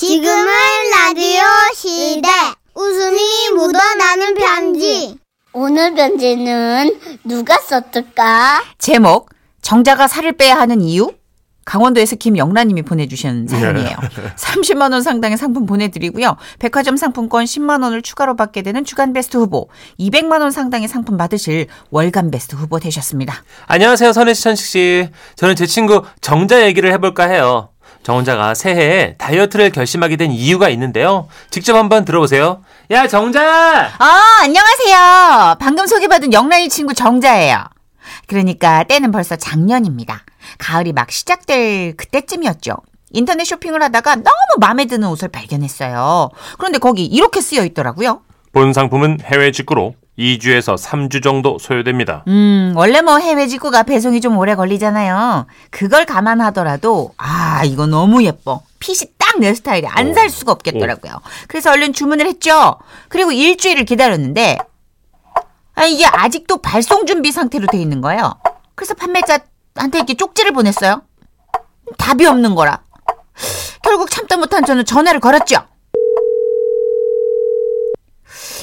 지금은 라디오 시대. 웃음이 묻어나는 편지. 오늘 편지는 누가 썼을까? 제목 정자가 살을 빼야 하는 이유? 강원도에서 김영란님이 보내주신 사연이에요. 30만 원 상당의 상품 보내드리고요. 백화점 상품권 10만 원을 추가로 받게 되는 주간 베스트 후보, 200만 원 상당의 상품 받으실 월간 베스트 후보 되셨습니다. 안녕하세요, 선혜 씨, 천식 씨. 저는 제 친구 정자 얘기를 해볼까 해요. 정자가 새해에 다이어트를 결심하게 된 이유가 있는데요. 직접 한번 들어보세요. 야, 정자! 아, 안녕하세요. 방금 소개받은 영란이 친구 정자예요. 그러니까 때는 벌써 작년입니다. 가을이 막 시작될 그때쯤이었죠. 인터넷 쇼핑을 하다가 너무 마음에 드는 옷을 발견했어요. 그런데 거기 이렇게 쓰여 있더라고요. 본 상품은 해외 직구로 2주에서 3주 정도 소요됩니다. 음, 원래 뭐 해외 직구가 배송이 좀 오래 걸리잖아요. 그걸 감안하더라도, 아, 이거 너무 예뻐. 핏이 딱 내 스타일이 안 살 수가 없겠더라고요. 그래서 얼른 주문을 했죠. 그리고 일주일을 기다렸는데, 아, 이게 아직도 발송 준비 상태로 돼 있는 거예요. 그래서 판매자한테 이렇게 쪽지를 보냈어요. 답이 없는 거라. 결국 참다 못한 저는 전화를 걸었죠.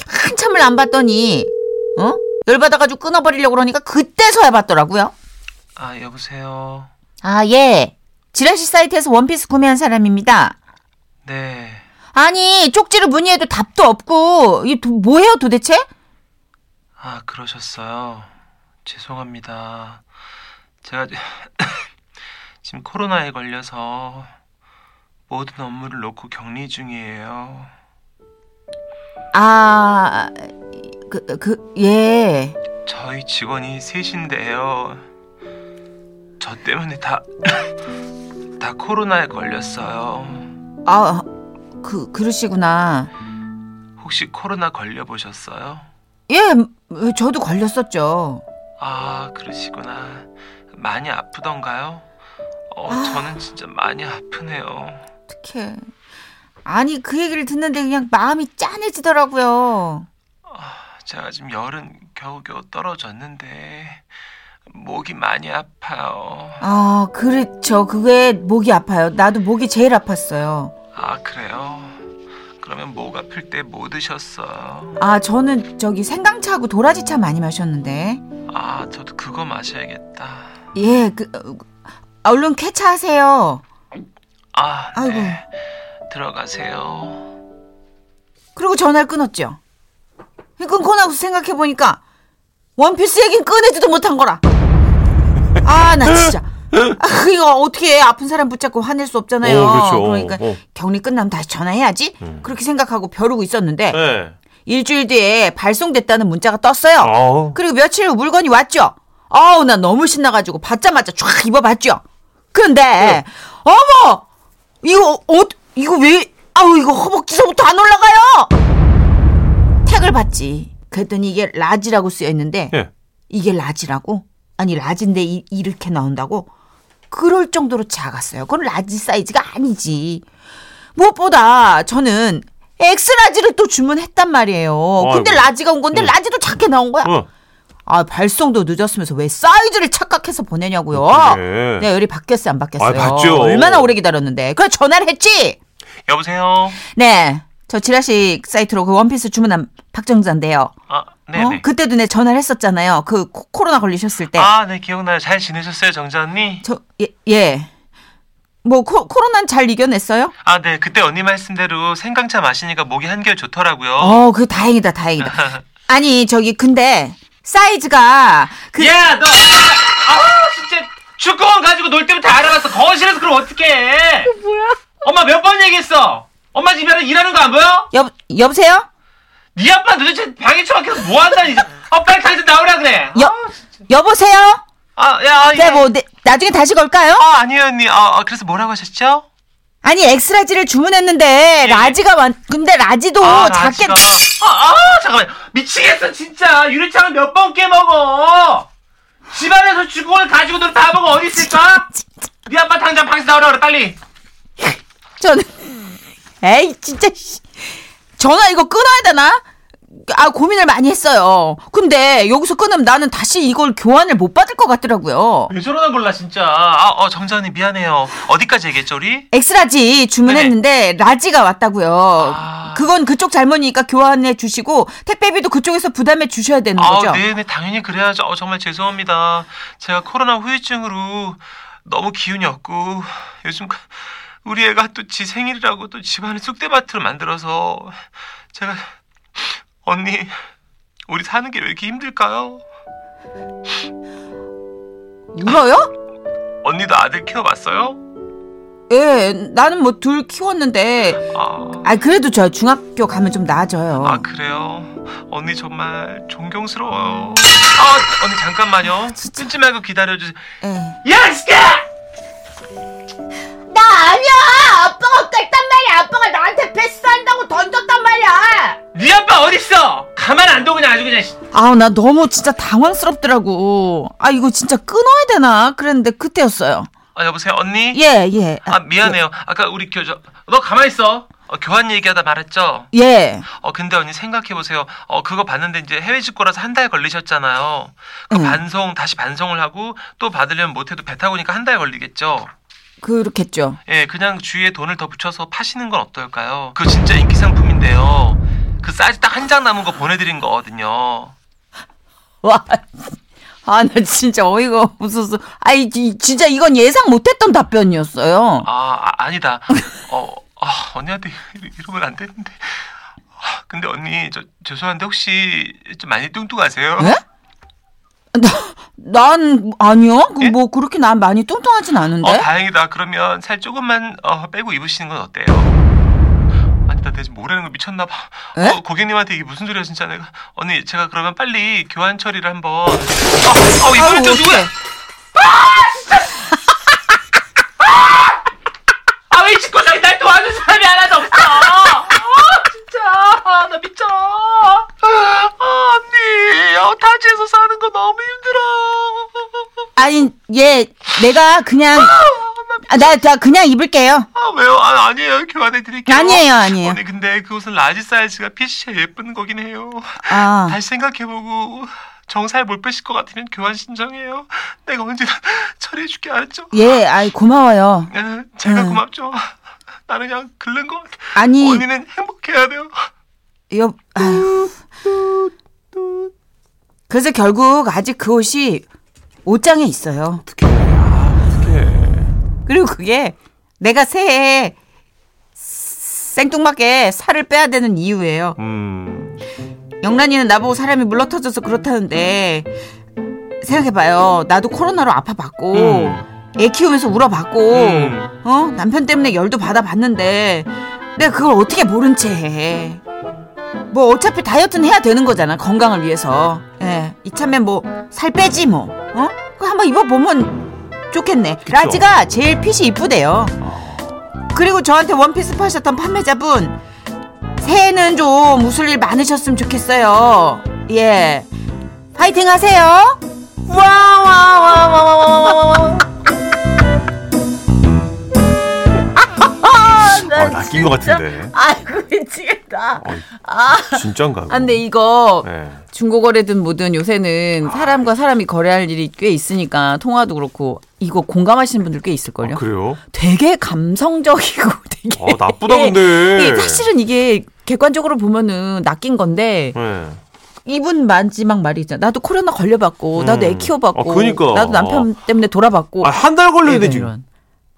한참을 안 받더니, 어? 열받아가지고 끊어버리려고 그러니까 그때서야 받더라고요. 아, 여보세요. 아, 예. 지라시 사이트에서 원피스 구매한 사람입니다. 네. 아니, 쪽지를 문의해도 답도 없고, 이게 도- 뭐예요 도대체? 아, 그러셨어요. 죄송합니다. 제가 지금 코로나에 걸려서 모든 업무를 놓고 격리 중이에요. 아, 그, 그, 예. 저희 직원이 셋인데요. 저 때문에 다, 다 코로나에 걸렸어요. 아, 그, 그러시구나. 혹시 코로나 걸려보셨어요? 예, 저도 걸렸었죠. 아, 그러시구나. 많이 아프던가요? 어, 아. 저는 진짜 많이 아프네요. 어떡해. 아니, 그 얘기를 듣는데 그냥 마음이 짠해지더라고요. 제가 지금 열은 겨우겨우 떨어졌는데 목이 많이 아파요. 아, 그렇죠. 그게 목이 아파요. 나도 목이 제일 아팠어요. 아 그래요? 그러면 목 아플 때 뭐 드셨어요? 아, 저는 저기 생강차하고 도라지차 많이 마셨는데. 아 저도 그거 마셔야겠다. 예, 그, 어, 아, 얼른 쾌차 하세요. 아 아이고. 네. 들어가세요. 그리고 전화를 끊었죠. 끊고 나서 생각해 보니까 원피스 얘긴 꺼내지도 못한 거라. 아, 나 진짜. 아, 이거 어떻게 해. 아픈 사람 붙잡고 화낼 수 없잖아요. 어, 그렇죠. 러니까 어. 격리 끝나면 다시 전화해야지. 그렇게 생각하고 벼르고 있었는데 네. 일주일 뒤에 발송됐다는 문자가 떴어요. 어. 그리고 며칠 후 물건이 왔죠. 아우, 나 너무 신나가지고 받자마자 쫙 입어봤죠. 근데, 어머! 이거, 어, 이거 왜, 아우, 이거 허벅지서부터 안 올라가요! tag을 봤지. 그랬더니 이게 large라고 쓰여 있는데, 예. 이게 large라고? 아니, large인데 이, 이렇게 나온다고? 그럴 정도로 작았어요. 그건 large 사이즈가 아니지. 무엇보다 저는 X-large를 또 주문했단 말이에요. 근데 아이고. large가 온 건데 응. large도 작게 나온 거야. 어. 아, 발송도 늦었으면서 왜 사이즈를 착각해서 보내냐고요. 그래. 내가 열이 받겠어요, 안 받겠어요? 아. 얼마나 오래 기다렸는데. 그래, 전화를 했지? 여보세요. 네. 저 지라시 사이트로 그 원피스 주문한 박정자인데요. 아 어? 네네. 그때도 내 전화를 했었잖아요. 그 코- 코로나 걸리셨을 때. 아 네 기억나요. 잘 지내셨어요 정자 언니? 저, 예, 예. 뭐, 코, 코로나는 잘 이겨냈어요? 아 네 그때 언니 말씀대로 생강차 마시니까 목이 한결 좋더라고요. 어, 그 다행이다, 다행이다. 아니, 저기, 근데, 사이즈가, 그, 야, 너, 아, 진짜 축구원 가지고 놀 때부터 알아봤어. 거실에서 그럼 어떡해? 뭐야? 엄마 몇 번 얘기했어. 엄마 집에 일하는 거 안 보여? 여, 여보세요? 네 아빠 도대체 방에 처박혀서 뭐 한다니? 아, 빨리 당장 나오라 그래. 여, 여보세요? 아, 야, 네, 예. 뭐, 네, 나중에 다시 걸까요? 아, 아니에요, 언니. 아, 아, 그래서 뭐라고 하셨죠? 아니, X-large를 주문했는데, large가 완, 근데 large도 아, 작게, large가. 아, 아, 잠깐만. 미치겠어, 진짜. 유리창을 몇 번 깨먹어. 집안에서 축구공을 가지고 놀다 보고 어디 있을까? 네 아빠 당장 방에서 나오라 그래, 빨리. 저는, 에이, 진짜, 씨. 전화 이거 끊어야 되나? 아 고민을 많이 했어요. 근데 여기서 끊으면 나는 다시 이걸 교환을 못 받을 것 같더라고요. 왜 저러나 몰라 진짜. 아, 어, 정자님 미안해요. 어디까지 얘기했죠 우리? X-large 주문했는데 large가 왔다고요. 아. 그건 그쪽 잘못이니까 교환해 주시고 택배비도 그쪽에서 부담해 주셔야 되는 거죠. 아, 네네 당연히 그래야죠. 어, 정말 죄송합니다. 제가 코로나 후유증으로 너무 기운이 없고 요즘 그- 우리 애가 또 지 생일이라고 또 집안에 쑥대밭을 만들어서 제가 언니 우리 사는 게 왜 이렇게 힘들까요? 울어요? 언니도 아들 키워봤어요? 예, 나는 뭐 둘 키웠는데 아, 아 그래도 저 중학교 가면 좀 나아져요. 아 그래요? 언니 정말 존경스러워요. 아 언니 잠깐만요. 끊지 말고 기다려주세요. 예. 야 아니야. 아빠가 깼단 말이야. 아빠가 나한테 패스한다고 던졌단 말이야. 네 아빠 어딨어? 가만 안 둬 그냥 아주 그냥. 아우 나 너무 진짜 당황스럽더라고. 아 이거 진짜 끊어야 되나 그랬는데 그때였어요. 아 여보세요 언니? 예 예. 아 미안해요. 아까 우리 교저 너 가만 있어. 어, 교환 얘기하다 말했죠. 예. 어 근데 언니 생각해 보세요. 어 그거 봤는데 이제 해외 직구라서 한 달 걸리셨잖아요. 그 응. 반송 다시 반송을 하고 또 받으려면 못해도 배 타고 니까 한 달 걸리겠죠. 그렇겠죠. 예, 그냥 주위에 돈을 더 붙여서 파시는 건 어떨까요? 그거 진짜 인기 상품인데요. 그 사이즈 딱한 장 남은 거 보내드린 거거든요. 와. 아, 나 진짜 어이가 없어서. 아이, 지- 진짜 이건 예상 못했던 답변이었어요. 아, 아 아니다. 어, 아, 언니한테 이- 이러면 안 되는데. 아, 근데 언니 저 죄송한데 혹시 좀 많이 뚱뚱하세요? 예? 나, 난, 아니요. 그 예? 뭐, 그렇게 난 많이 뚱뚱하진 않은데. 어, 다행이다. 그러면 살 조금만 어, 빼고 입으시는 건 어때요? 아니, 나 대체 뭐라는 거 미쳤나 봐. 에? 어, 고객님한테 이게 무슨 소리야, 진짜 내가. 언니, 제가 그러면 빨리 교환 처리를 한번. 어, 어, 또 누구야? 어떡해. 아, 왜 집구석에 날 도와준 사람이 하나도 없어? 아, 진짜. 아, 나 미쳐. 아, 언니. 어, 타지에서 사는 거 너무 힘들어. 아니, 예, 내가 그냥, 아, 나, 나 그냥 입을게요. 아, 왜요? 아, 아니에요. 교환해 드릴게요. 아니에요, 아니에요. 언니, 근데 그 옷은 large 사이즈가 fit이 예쁜 거긴 해요. 아, 다시 생각해보고 정 살 못 빼실 것 같으면 교환 신청해요. 내가 언제나 처리해줄게 알았죠? 예, 아이, 고마워요. 예, 제가 음. 고맙죠. 나는 그냥 긁는 것 같아. 아니, 언니는 행복해야 돼요. 여, 아유. 그래서 결국 아직 그 옷이 옷장에 있어요. 그리고 그게 내가 새해 생뚱맞게 살을 빼야 되는 이유예요. 음. 영란이는 나보고 사람이 물러터져서 그렇다는데 생각해봐요. 나도 코로나로 아파봤고 음. 애 키우면서 울어봤고 음. 어 남편 때문에 열도 받아봤는데 내가 그걸 어떻게 모른 채 해. 뭐 어차피 다이어트는 해야 되는 거잖아 건강을 위해서. 예 이참에 뭐 살 빼지 뭐. 어? 그 한번 입어보면 좋겠네. 라지가 제일 핏이 이쁘대요. 그리고 저한테 원피스 파셨던 판매자분 새해는 좀 웃을 일 많으셨으면 좋겠어요. 예. 파이팅 하세요. 와와와와와와와. 아, 낚인 것 같은데. 아이고 미치겠다. 어, 아, 진짠가? 아, 근데 이거 네. 중고거래든 뭐든 요새는 사람과 사람이 거래할 일이 꽤 있으니까 통화도 그렇고 이거 공감하시는 분들 꽤 있을걸요. 아, 그래요? 되게 감성적이고 되게. 아, 나쁘다, 근데. 사실은 이게 객관적으로 보면은 낚인 건데 네. 이분 마지막 말이 있잖아. 나도 코로나 걸려봤고, 나도 애 음. 키워봤고, 아, 그니까. 나도 남편 때문에 돌아봤고. 아, 한달 돼, 지금.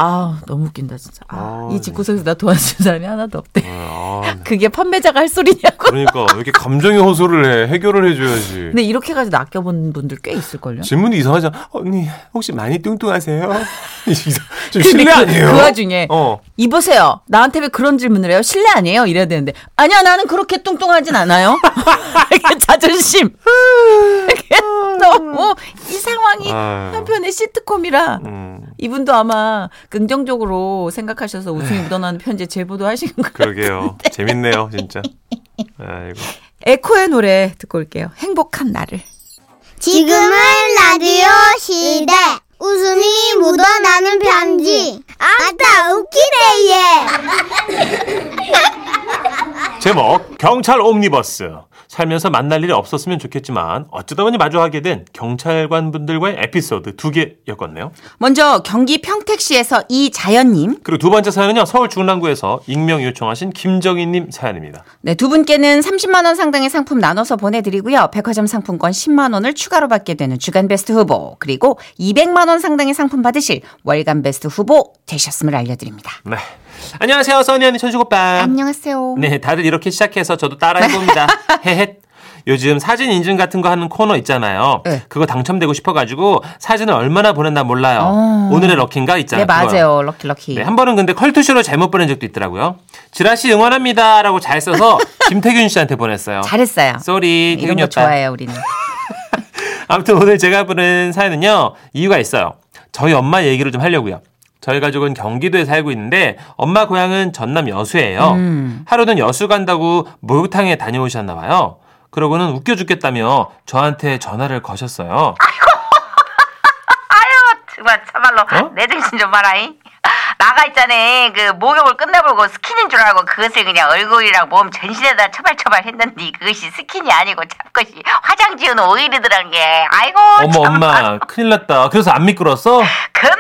아 너무 웃긴다 진짜. 아, 아, 이 집구석에서 나 도와준 사람이 하나도 없대. 아, 네. 그게 판매자가 할 소리냐고. 그러니까 이렇게 감정의 호소를 해 해결을 해줘야지. 근데 이렇게 가지고 낚여본 분들 꽤 있을걸요. 질문이 이상하잖아. 언니 혹시 많이 뚱뚱하세요? 좀 실례 그- 아니에요? 그 와중에 어. 이보세요. 나한테 왜 그런 질문을 해요? 실례 아니에요? 이래야 되는데 아니야 나는 그렇게 뚱뚱하진 않아요. 이게 자존심. 이게 너무 이 상황이 아유. 한편의 시트콤이라 음, 이분도 아마 긍정적으로 생각하셔서 웃음이 묻어나는 편지에 제보도 하신 거. 그러게요. 재밌네요, 진짜. 아이고. 에코의 노래 듣고 올게요. 행복한 나를. 지금은 라디오 시대. 웃음이 묻어나는 편지. 아따, 웃기네, 얘. 제목 경찰 옴니버스 살면서 만날 일이 없었으면 좋겠지만 어쩌다 보니 마주하게 된 경찰관 분들과의 에피소드 두 개였거든요. 먼저 경기 평택시에서 이자연님. 그리고 두 번째 사연은요. 서울 중랑구에서 익명 요청하신 김정희님 사연입니다. 네, 두 분께는 30만 원 상당의 상품 나눠서 보내드리고요. 백화점 상품권 10만 원을 추가로 받게 되는 주간 베스트 후보 그리고 200만 원 상당의 상품 받으실 월간 베스트 후보 되셨음을 알려드립니다. 네. 안녕하세요. 써니 언니 천식 오빠. 안녕하세요. 네, 다들 이렇게 시작해서 저도 따라해봅니다. 헤헷. 요즘 사진 인증 같은 거 하는 코너 있잖아요. 네. 그거 당첨되고 싶어가지고 사진을 얼마나 보냈나 몰라요. 어. 오늘의 lucky인가 있잖아요. 네. 맞아요. lucky lucky. 네, 한 번은 근데 컬투쇼로 잘못 보낸 적도 있더라고요. 지라시 응원합니다. 라고 잘 써서 김태균 씨한테 보냈어요. 잘했어요. sorry, 이런 태균이 거 오빠. 좋아해요, 우리는. 아무튼 오늘 제가 보낸 사연은요, 이유가 있어요. 저희 엄마 얘기를 좀 하려고요. 저희 가족은 경기도에 살고 있는데 엄마 고향은 전남 여수예요. 음. 하루는 여수 간다고 목욕탕에 다녀오셨나 봐요. 그러고는 웃겨 죽겠다며 저한테 전화를 거셨어요. 아유 정말 참말로 어? 내 정신 좀 봐라잉 나가 있잖아 그 목욕을 끝내보고 스킨인 줄 알고 그것을 그냥 얼굴이랑 몸 전신에다 처발처발 했는데 그것이 스킨이 아니고 참것이 화장 지운 오일이더란 게 아이고 어머 참 엄마 큰일 났다. 그래서 안 미끄러웠어? 미끄덩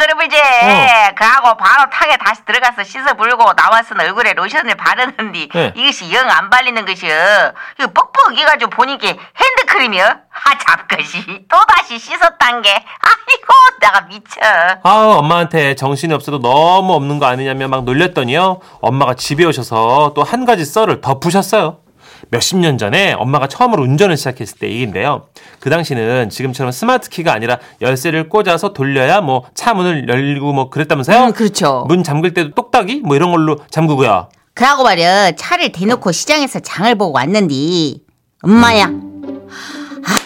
그러불지 어. 그하고 바로 탁에 다시 들어가서 씻어 불고 나와서는 얼굴에 로션을 바르는데 네. 이것이 영 안 발리는 것이여. 이거 뻑뻑해가지고 보니까 핸드크림이여. 아 잡것이. 또다시 씻었단 게. 아이고 내가 미쳐. 아우 엄마한테 정신이 없어도 너무 없는 거 아니냐며 막 놀렸더니요. 엄마가 집에 오셔서 또 한 가지 썰을 덧부셨어요 몇십 년 전에 엄마가 처음으로 운전을 시작했을 때 얘기인데요. 그 당시는 지금처럼 스마트 키가 아니라 열쇠를 꽂아서 돌려야 뭐 차 문을 열고 뭐 그랬다면서요? 음, 그렇죠. 문 잠글 때도 똑딱이 뭐 이런 걸로 잠그고요. 그러고 말이야. 차를 대놓고 시장에서 장을 보고 왔는디. 엄마야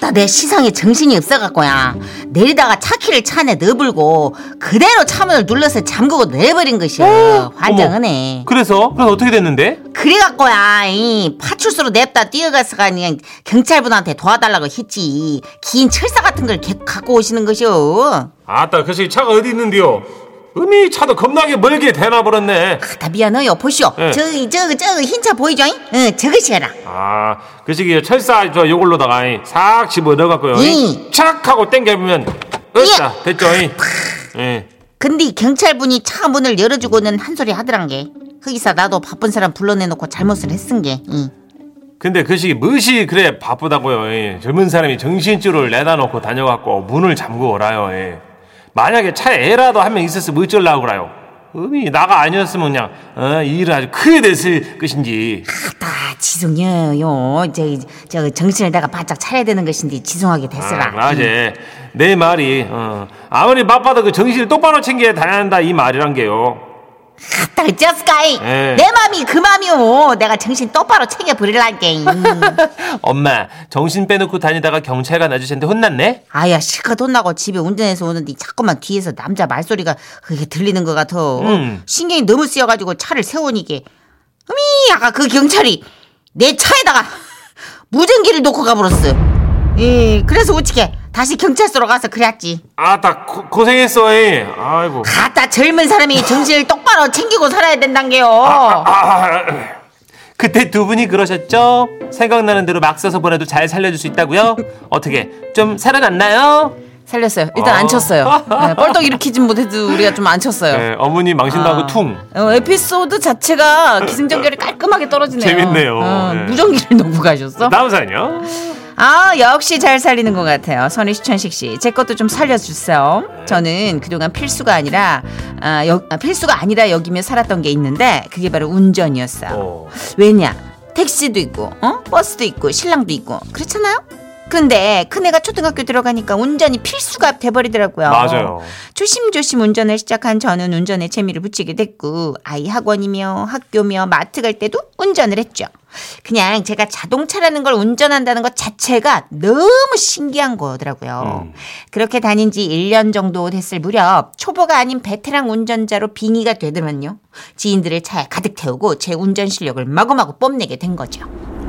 아따 내 시상에 정신이 없어갖고야. 내리다가 차키를 차 안에 넣어불고 그대로 차문을 눌러서 잠그고 내버린 것이야. 환장하네 그래서? 그래서 어떻게 됐는데? 그래갖고야 이 파출소로 냅다 뛰어가서가 그냥 경찰분한테 도와달라고 했지. 긴 철사 같은 걸 개- 갖고 오시는 것이오. 아따 그 새끼 차가 어디 있는데요 음이 차도 겁나게 멀게 대놔버렸네 다 미안해요 보시오 예. 저기 저기 저기 흰 차 보이죠? 응 저것이라 아, 그 시기에 철사 저 요걸로다가 싹 집어 넣어갖고요. 이. 착 하고 당겨보면 으쌰 됐죠. 이. 예. 근데 경찰분이 차 문을 열어주고는 한 소리 하더란 게 거기서 나도 바쁜 사람 불러내놓고 잘못을 했은 게 응. 근데 그 시기 무시 그래 바쁘다고요. 예. 젊은 사람이 정신줄을 내다 놓고 다녀갖고 문을. 예. 만약에 차에 애라도 한 명 있었으면 어쩌려고 그래요. 음이 나가 아니었으면 그냥 어, 이 일은 아주 크게 됐을 것인지. 아 지송해요 저, 저 정신을 내가 바짝 차려야 되는 것인데 지송하게 됐으라 아, 맞아. 내 말이 어, 아무리 바빠도 그 정신을 똑바로 챙겨 다녀야 한다 이 말이란 게요. 아따 어쩌스까이 예. 내 맘이 그 맘이오. 내가 정신 똑바로 챙겨버리란게 엄마 정신 빼놓고 다니다가 경찰관 아저씨한테 혼났네? 아야 실컷 혼나고 집에 운전해서 오는데 자꾸만 뒤에서 남자 말소리가 그게 들리는 것 같아. 음. 신경이 너무 쓰여가지고 차를 세우니까. 어미 아까 그 경찰이 내 차에다가 무전기를 놓고 가버렸어. 예 그래서 어떻게 다시 경찰서로 가서 그랬지 아따 고- 고생했어 이. 아이고 아따 젊은 사람이 정신을 똑바로 챙기고 살아야 된단 게요 아, 그때 두 분이 그러셨죠? 생각나는 대로 막 써서 보내도 잘 살려줄 수 있다고요? 어떻게 좀 살아났나요? 살렸어요 일단 어. 안 쳤어요 네, 뻘떡 일으키진 못해도 우리가 좀 안 쳤어요 네, 어머니 망신도 하고 아. 퉁 어, 에피소드 자체가 기승전결이 깔끔하게 떨어지네요. 재밌네요. 어, 네. 무전기를 놓고 가셨어? 다음 사연요 아 역시 잘 살리는 것 같아요. 선희 시천식 씨, 제 것도 좀 살려주세요. 저는 그동안 필수가 아니라 아, 여, 아, 필수가 아니라 여기며 살았던 게 있는데 그게 바로 운전이었어요. 어. 왜냐? 택시도 있고, 어? 버스도 있고, 신랑도 있고, 그렇잖아요? 근데 큰애가 초등학교 들어가니까 운전이 필수가 돼버리더라고요. 맞아요 조심조심 운전을 시작한 저는 운전에 재미를 붙이게 됐고 아이 학원이며 학교며 마트 갈 때도 운전을 했죠. 그냥 제가 자동차라는 걸 운전한다는 것 자체가 너무 신기한 거더라고요. 음. 그렇게 다닌 지 1년 정도 됐을 무렵 초보가 아닌 베테랑 운전자로 빙의가 되더만요. 지인들을 차에 가득 태우고 제 운전 실력을 마구마구 뽐내게 된 거죠.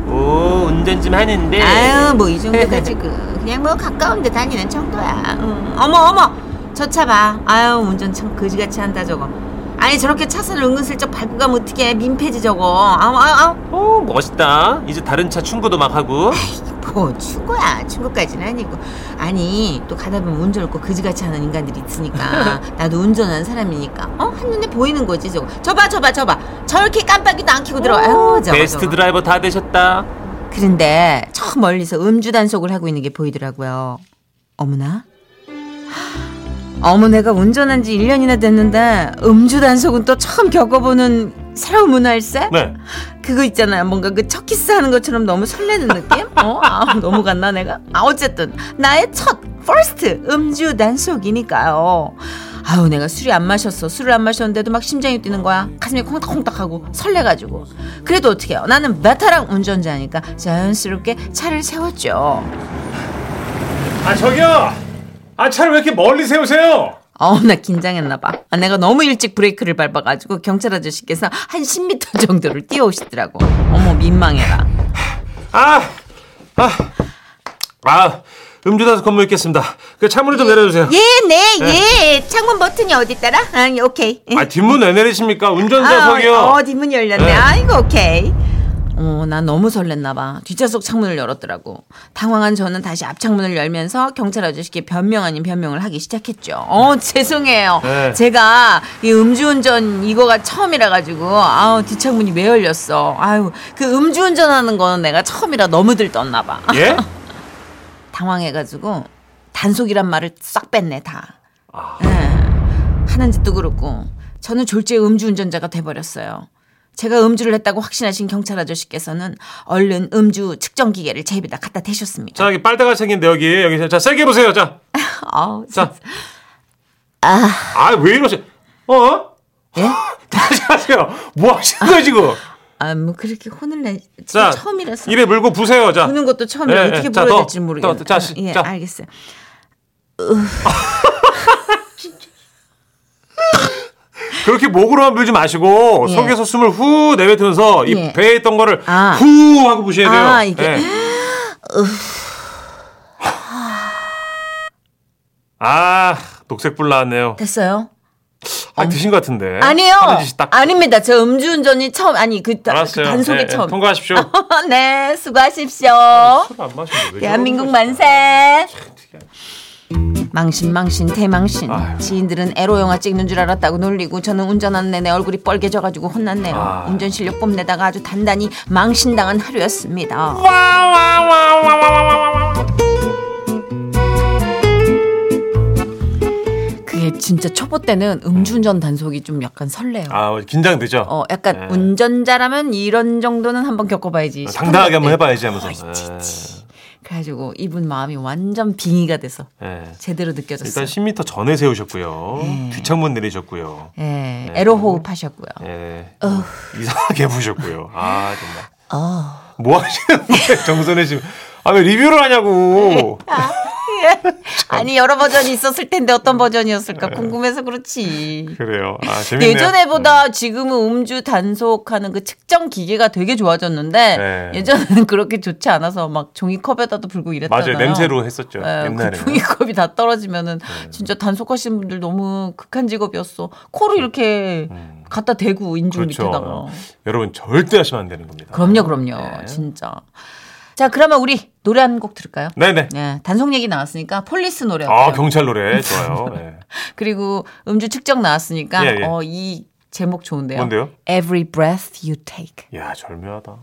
오 운전 좀 하는데. 아유 뭐 이 정도 가지고 그냥 뭐 가까운 데 다니는 정도야. 응. 어머 어머! 저 차 봐. 아유 운전 참 거지같이 한다 저거. 아니 저렇게 차선을 은근슬쩍 밟고 가면 어떡해. 민폐지 저거. 아우 아우 어 멋있다. 이제 다른 차 충고도 막 하고. 뭐 충고야. 충고까지는 아니고. 아니 또 가다 보면 운전 없고 그지같이 하는 인간들이 있으니까. 나도 운전하는 사람이니까. 어? 한눈에 보이는 거지 저거. 저봐 저봐 저봐. 저렇게 깜빡이도 안 켜고 들어와. 아유 저거 베스트 저거. 드라이버 다 되셨다. 그런데 저 멀리서 음주 단속을 하고 있는 게 보이더라고요. 어머나? 어머 내가 운전한 지 1년이나 됐는데 음주 단속은 또 처음 겪어보는 새로운 문화일세? 네. 그거 있잖아요. 뭔가 그 첫 키스하는 것처럼 너무 설레는 느낌? 어, 아, 너무 갔나 내가? 아 어쨌든 나의 첫 first 음주 단속이니까요. 아우 내가 술이 안 마셨어. 술을 안 마셨는데도 막 심장이 뛰는 거야. 가슴이 콩닥콩닥하고 설레가지고. 그래도 어떻게 해요? 나는 베테랑 운전자니까 자연스럽게 차를 세웠죠. 아 저기요. 아 차를 왜 이렇게 멀리 세우세요? 어, 나 긴장했나 봐. 아, 내가 너무 일찍 브레이크를 밟아가지고 경찰 아저씨께서 한 10m 정도를 뛰어오시더라고. 어머 민망해라. 아, 아, 아, 음주단속 건물 있겠습니다. 그 차문을 좀 내려주세요. 예, 네, 예. 창문 버튼이 어디 있더라? 아, 오케이. 아, 뒷문 왜 내리십니까? 운전자석이요. 아, 어, 뒷문 열렸네. 네. 아이고, 오케이. 어, 난 너무 설렜나 봐. 뒷좌석 창문을 열었더라고. 당황한 저는 다시 앞창문을 열면서 경찰 아저씨께 변명 아닌 변명을 하기 시작했죠. 어, 죄송해요. 네. 제가 이 음주운전 이거가 처음이라 가지고 아우 뒷창문이 왜 열렸어. 아유, 그 음주운전 하는 거는 내가 처음이라 너무들 떴나 봐. 예? 당황해 가지고 단속이란 말을 싹 뺐네 다. 아. 예. 하는 짓도 그렇고 저는 졸지에 음주운전자가 돼버렸어요. 제가 음주를 했다고 확신하신 경찰 아저씨께서는 얼른 음주 측정 기계를 제 입에다 갖다 대셨습니다. 자, 여기 빨대가 생긴데 여기 여기 자 세게 보세요. 자, 아우, 자. 아, 왜 이러세요? 어? 예? 다시 하세요. 뭐 하시는 거예요 지금? 아, 뭐 그렇게 혼을 내. 자, 진짜 처음이라서. 입에 물고 부세요. 자, 부는 것도 처음이라 예, 어떻게 예. 자, 물어야 더, 될지 모르겠네. 더, 자, 시- 예, 자. 알겠어요. 그렇게 목으로만 불지 마시고 예. 속에서 숨을 후 내뱉으면서 이 예. 배에 있던 거를 아. 후 하고 부셔야 돼요. 아, 이게. 예. 아, 녹색불 나왔네요. 됐어요? 아, 드신 것 같은데. 아니요. 아닙니다. 저 음주운전이 처음 아니 그, 다- 그. 단속이 예, 예, 처음. 통과하십시오. 네, 수고하십시오. 술안 마시는데 왜 대한민국? 만세. 망신 망신 대망신 아유. 지인들은 에로 영화 찍는 줄 알았다고 놀리고 저는 운전하는 내내 얼굴이 뻘개져가지고 혼났네요 아. 운전 실력 뽐내다가 아주 단단히 망신당한 하루였습니다 그게 진짜 초보 때는 음주운전 단속이 좀 약간 설레요 아, 긴장되죠. 어 약간 네. 운전자라면 이런 정도는 한번 겪어봐야지 당당하게 한번 때. 해봐야지 하면서. 어, 있지, 있지. 그래가지고 이분 마음이 완전 빙의가 돼서 예. 예. 제대로 느껴졌어요 일단 10m 전에 세우셨고요. 네. 뒷창문 내리셨고요. 예, 애로 호흡하셨고요. 예. 어. 이상하게 보셨고요. 아, 정말. 어. 뭐 하시는 거예요, 정선혜 씨? 아, 왜 리뷰를 하냐고. 아 니 여러 버전이 있었을 텐데 어떤 버전이었을까 궁금해서 그렇지. 그래요. 아, 재밌네요. 예전에보다 지금은 음주 단속하는 그 측정 기계가 되게 좋아졌는데 네. 예전에는 그렇게 좋지 않아서 막 종이컵에다도 불고 이랬잖아요. 맞아요. 냄새로 했었죠. 예, 옛날에. 그 종이컵이 다 떨어지면은 진짜 단속하시는 분들 너무 극한 직업이었어. 코를 이렇게 갖다 대고 인중 음. 그렇죠. 밑에다가. 여러분 절대 하시면 안 되는 겁니다. 그럼요, 그럼요. 네. 진짜. 자, 그러면 우리 노래 한 곡 들을까요? 네네. 네, 단속 얘기 나왔으니까 폴리스 노래 아, 어때요? 경찰 노래 좋아요. 네. 그리고 음주 측정 나왔으니까 예, 예. 어, 이 제목 좋은데요. 뭔데요? Every breath you take. 야, 절묘하다.